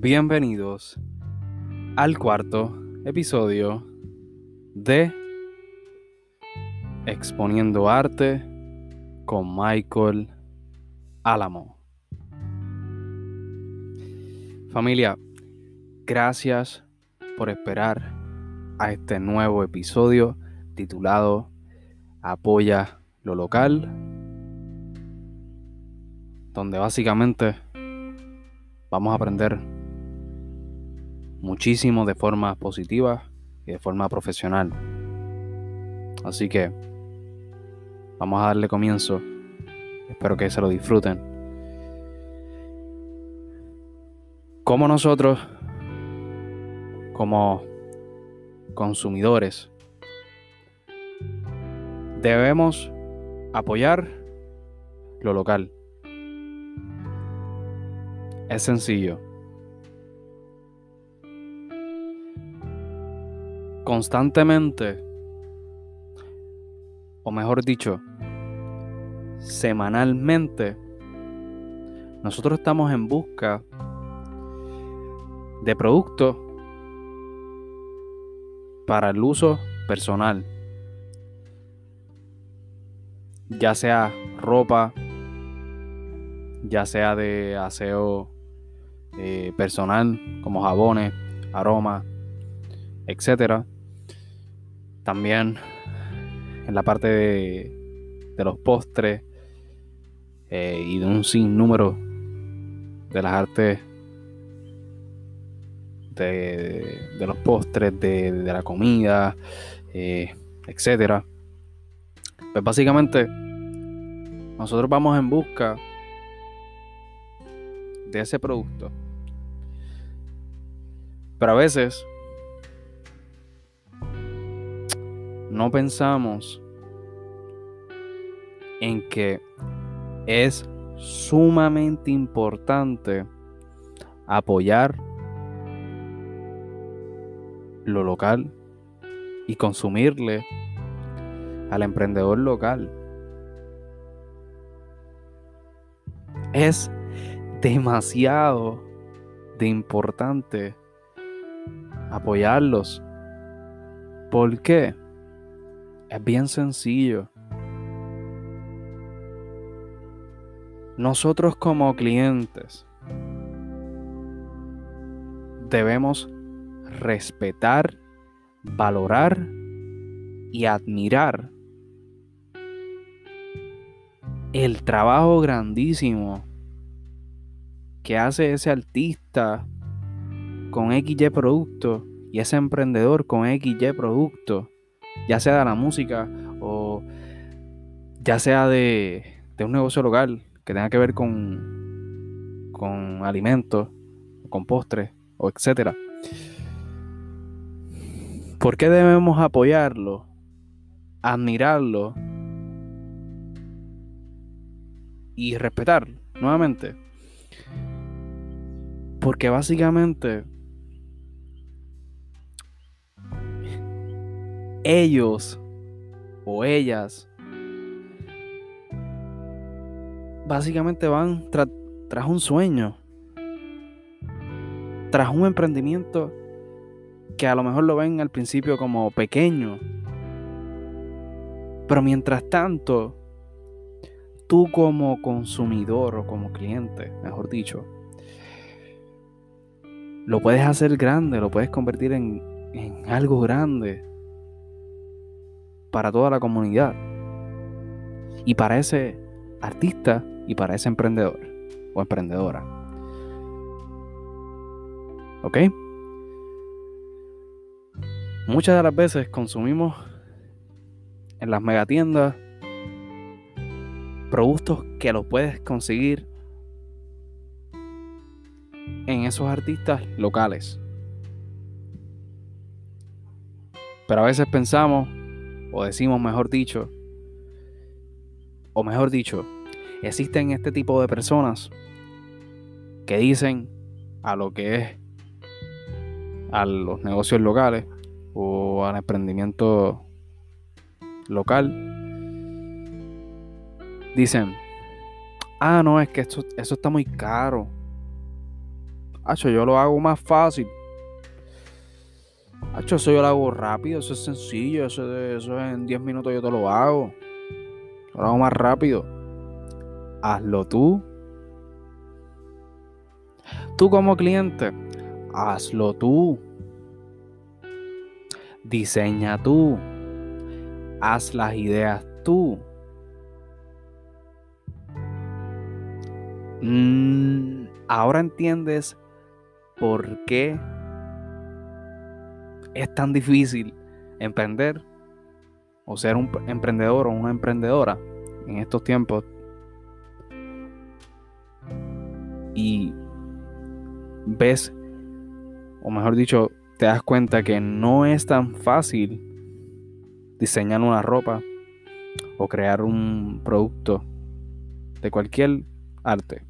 Bienvenidos al cuarto episodio de Exponiendo Arte con Michael Álamo. Familia, gracias por esperar a este nuevo episodio titulado Apoya lo local, donde básicamente vamos a aprender muchísimo de forma positiva y de forma profesional. Así que vamos a darle comienzo. Espero que se lo disfruten. Como nosotros, como consumidores, debemos apoyar lo local. Es sencillo. Constantemente, o mejor dicho, semanalmente, nosotros estamos en busca de productos para el uso personal. Ya sea ropa, ya sea de aseo eh, personal, como jabones, aromas, etc. También en la parte de, los postres eh, y de un sinnúmero de las artes de, los postres, de, la comida, eh, etc. Pues básicamente nosotros vamos en busca de ese producto. Pero a veces no pensamos en que es sumamente importante apoyar lo local y consumirle al emprendedor local. Es demasiado de importante apoyarlos. ¿Por qué? Es bien sencillo. Nosotros como clientes debemos respetar, valorar y admirar el trabajo grandísimo que hace ese artista con XY producto y ese emprendedor con XY producto, ya sea de la música o ya sea de, de un negocio local que tenga que ver con, con alimentos, con postres o etcétera. ¿Por qué debemos apoyarlo, admirarlo y respetarlo nuevamente? Porque básicamente ellos o ellas básicamente van tras un sueño, tras un emprendimiento que a lo mejor lo ven al principio como pequeño. Pero mientras tanto, tú como consumidor o como cliente, mejor dicho, lo puedes hacer grande, lo puedes convertir en, algo grande para toda la comunidad y para ese artista y para ese emprendedor o emprendedora. ¿Ok? Muchas de las veces consumimos en las megatiendas productos que los puedes conseguir en esos artistas locales. Pero a veces pensamos, o decimos mejor dicho, o mejor dicho, existen este tipo de personas que dicen a lo que es a los negocios locales o al emprendimiento local dicen ah no es que esto, eso está muy caro Hacho, yo lo hago más fácil. Hacho, eso yo lo hago rápido, eso es sencillo, eso, eso en 10 minutos yo te lo hago. Lo hago más rápido. Hazlo tú. Tú como cliente, hazlo tú. Diseña tú. Haz las ideas tú. Mm, ahora entiendes por qué es tan difícil emprender o ser un emprendedor o una emprendedora en estos tiempos. Y ves, o mejor dicho, te das cuenta que no es tan fácil diseñar una ropa o crear un producto de cualquier arte.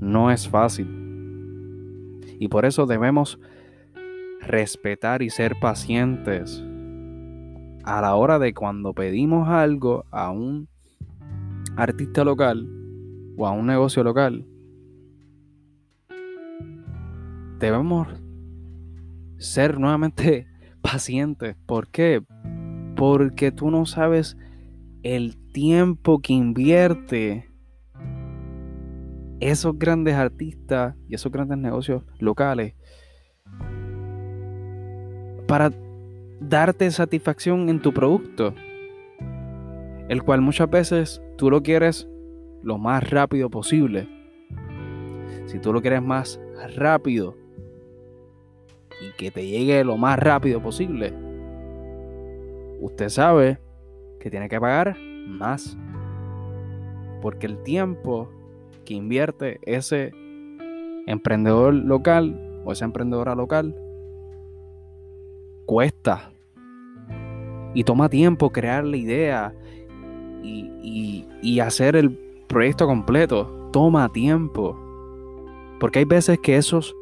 No es fácil. Y por eso debemos respetar y ser pacientes a la hora de cuando pedimos algo a un artista local o a un negocio local. Debemos ser nuevamente pacientes. ¿Por qué? Porque tú no sabes el tiempo que invierte esos grandes artistas y esos grandes negocios locales para darte satisfacción en tu producto, el cual muchas veces tú lo quieres lo más rápido posible. Si tú lo quieres más rápido y que te llegue lo más rápido posible, usted sabe que tiene que pagar más. Porque el tiempo que invierte ese emprendedor local o esa emprendedora local cuesta. Y toma tiempo crear la idea y, y, hacer el proyecto completo. Toma tiempo. Porque hay veces que esos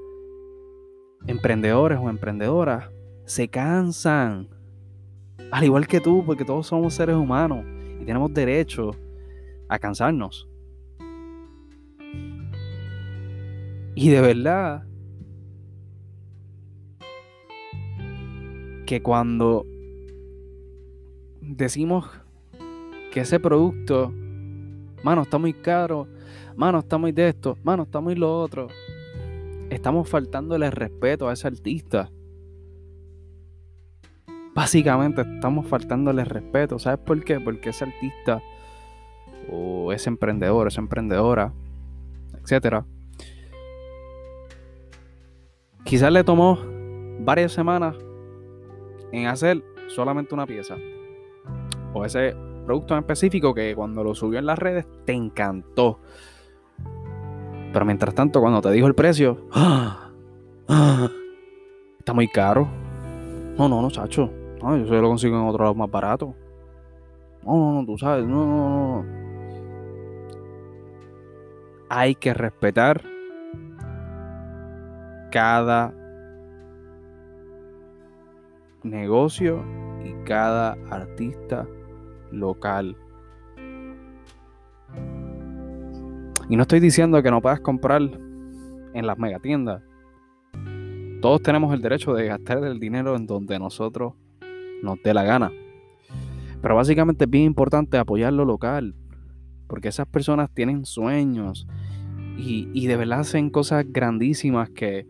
emprendedores o emprendedoras se cansan. Al igual que tú, porque todos somos seres humanos y tenemos derecho a cansarnos. Y de verdad que cuando decimos que ese producto, mano, está muy caro, mano, está muy de esto, mano, está muy lo otro, estamos faltándole respeto a ese artista. Básicamente estamos faltándole respeto. ¿Sabes por qué? Porque ese artista o ese emprendedor, esa emprendedora, etcétera, quizás le tomó varias semanas en hacer solamente una pieza. O ese producto en específico que cuando lo subió en las redes te encantó. Pero mientras tanto, cuando te dijo el precio, ¡ah! ¡Ah! está muy caro. No, no, no, chacho. No, yo se lo consigo en otro lado más barato. No, no, no, tú sabes. No, no, no. Hay que respetar cada negocio y cada artista local. Y no estoy diciendo que no puedas comprar en las megatiendas. Todos tenemos el derecho de gastar el dinero en donde nosotros nos dé la gana. Pero básicamente es bien importante apoyar lo local. Porque esas personas tienen sueños. Y, de verdad hacen cosas grandísimas que,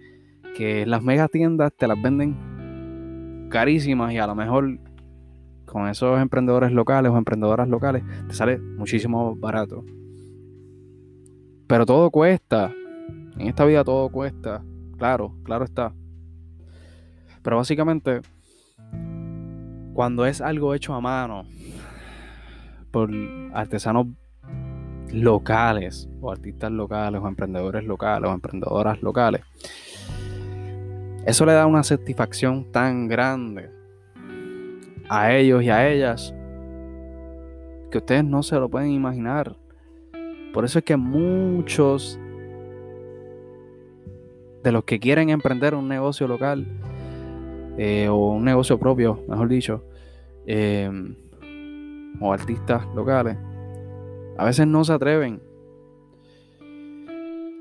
que las megatiendas te las venden carísimas y a lo mejor con esos emprendedores locales o emprendedoras locales te sale muchísimo barato. Pero todo cuesta. En esta vida todo cuesta. Claro, claro está. Pero básicamente, cuando es algo hecho a mano por artesanos locales o artistas locales o emprendedores locales o emprendedoras locales, eso le da una satisfacción tan grande a ellos y a ellas que ustedes no se lo pueden imaginar. Por eso es que muchos de los que quieren emprender un negocio local eh, o un negocio propio, mejor dicho, eh, o artistas locales, a veces no se atreven.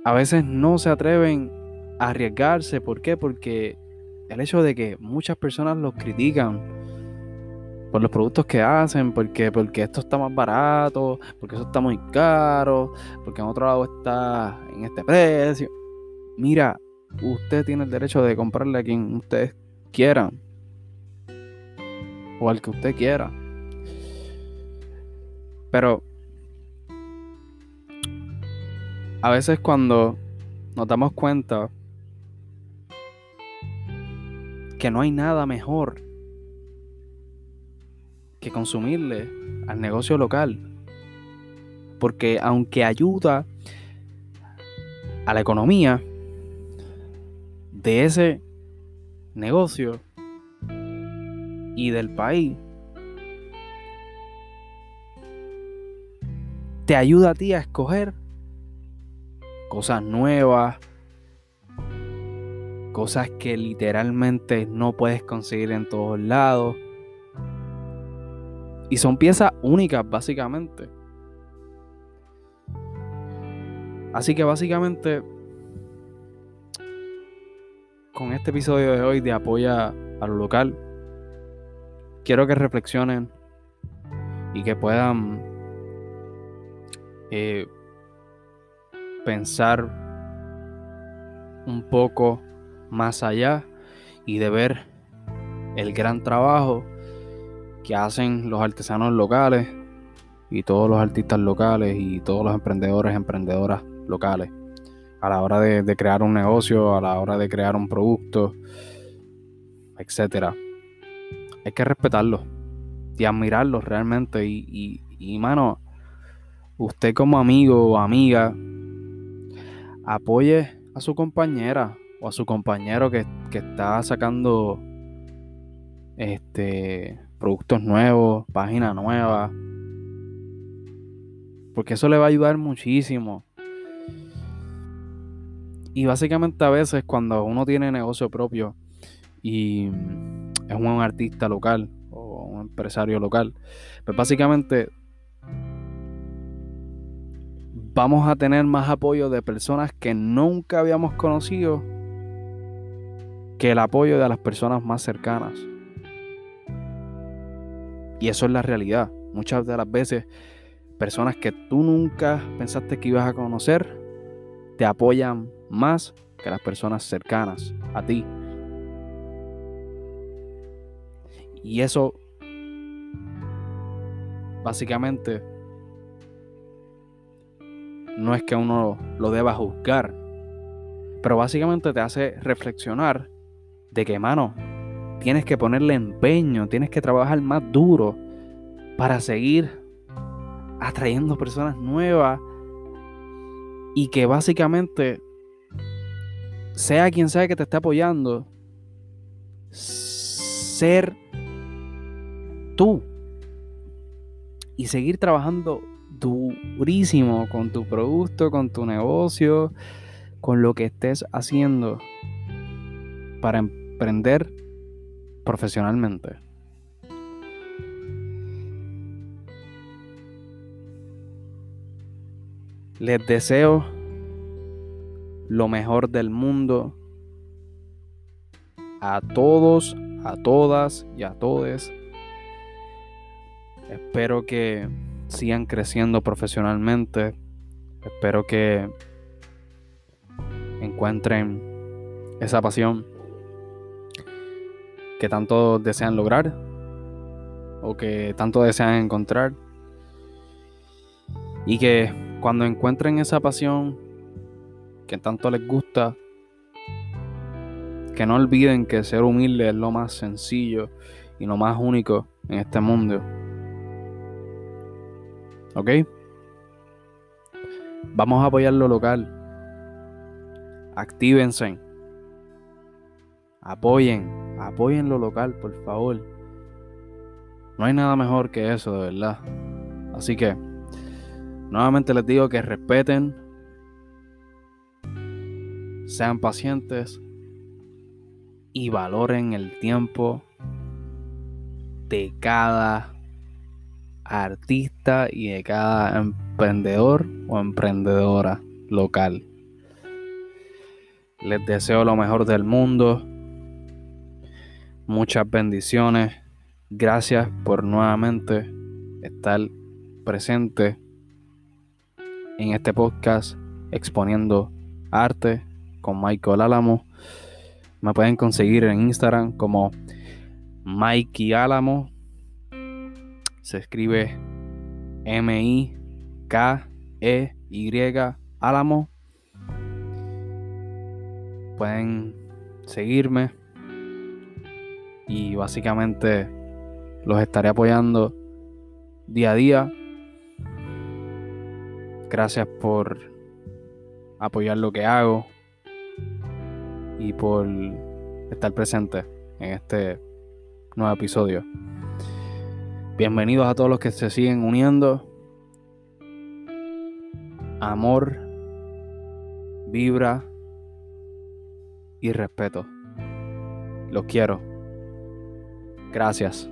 a veces no se atreven arriesgarse. ¿Por qué? Porque el hecho de que muchas personas los critican por los productos que hacen, porque, porque esto está más barato, porque eso está muy caro, porque en otro lado está en este precio. Mira, usted tiene el derecho de comprarle a quien ustedes quieran. O al que usted quiera. Pero a veces cuando nos damos cuenta que no hay nada mejor que consumirle al negocio local. Porque aunque ayuda a la economía de ese negocio y del país, te ayuda a ti a escoger cosas nuevas, cosas que literalmente no puedes conseguir en todos lados. Y son piezas únicas, básicamente. Así que básicamente, con este episodio de hoy de apoya a lo local, quiero que reflexionen y que puedan eh, pensar un poco más allá y de ver el gran trabajo que hacen los artesanos locales y todos los artistas locales y todos los emprendedores, emprendedoras locales a la hora de, crear un negocio, a la hora de crear un producto, etcétera. Hay que respetarlo y admirarlo realmente. Y, y, y mano, usted como amigo o amiga apoye a su compañera o a su compañero que, está sacando este productos nuevos, páginas nuevas. Porque eso le va a ayudar muchísimo. Y básicamente a veces cuando uno tiene negocio propio y es un artista local o un empresario local, pues básicamente vamos a tener más apoyo de personas que nunca habíamos conocido que el apoyo de las personas más cercanas. Y eso es la realidad. Muchas de las veces, personas que tú nunca pensaste que ibas a conocer, te apoyan más que las personas cercanas a ti. Y eso, básicamente, no es que uno lo deba juzgar, pero básicamente te hace reflexionar de que, mano, tienes que ponerle empeño, tienes que trabajar más duro para seguir atrayendo personas nuevas y que básicamente sea quien sea que te esté apoyando, ser tú y seguir trabajando durísimo con tu producto, con tu negocio, con lo que estés haciendo para emprender profesionalmente. Les deseo lo mejor del mundo a todos, a todas y a todos. Espero que sigan creciendo profesionalmente. Espero que encuentren esa pasión que tanto desean lograr o que tanto desean encontrar. Y que cuando encuentren esa pasión que tanto les gusta, que no olviden que ser humilde es lo más sencillo y lo más único en este mundo. ¿Ok? Vamos a apoyar lo local. Actívense. Apoyen. Apoyen lo local, por favor. No hay nada mejor que eso, de verdad. Así que, nuevamente les digo que respeten. Sean pacientes. Y valoren el tiempo de cada artista y de cada emprendedor o emprendedora local. Les deseo lo mejor del mundo. Muchas bendiciones. Gracias por nuevamente estar presente en este podcast exponiendo arte con Michael Álamo. Me pueden conseguir en Instagram como Mikey Álamo. Se escribe M-I-K-E-Y Álamo. Pueden seguirme y básicamente los estaré apoyando día a día. Gracias por apoyar lo que hago y por estar presente en este nuevo episodio. Bienvenidos a todos los que se siguen uniendo. Amor, vibra y respeto. Los quiero. Gracias.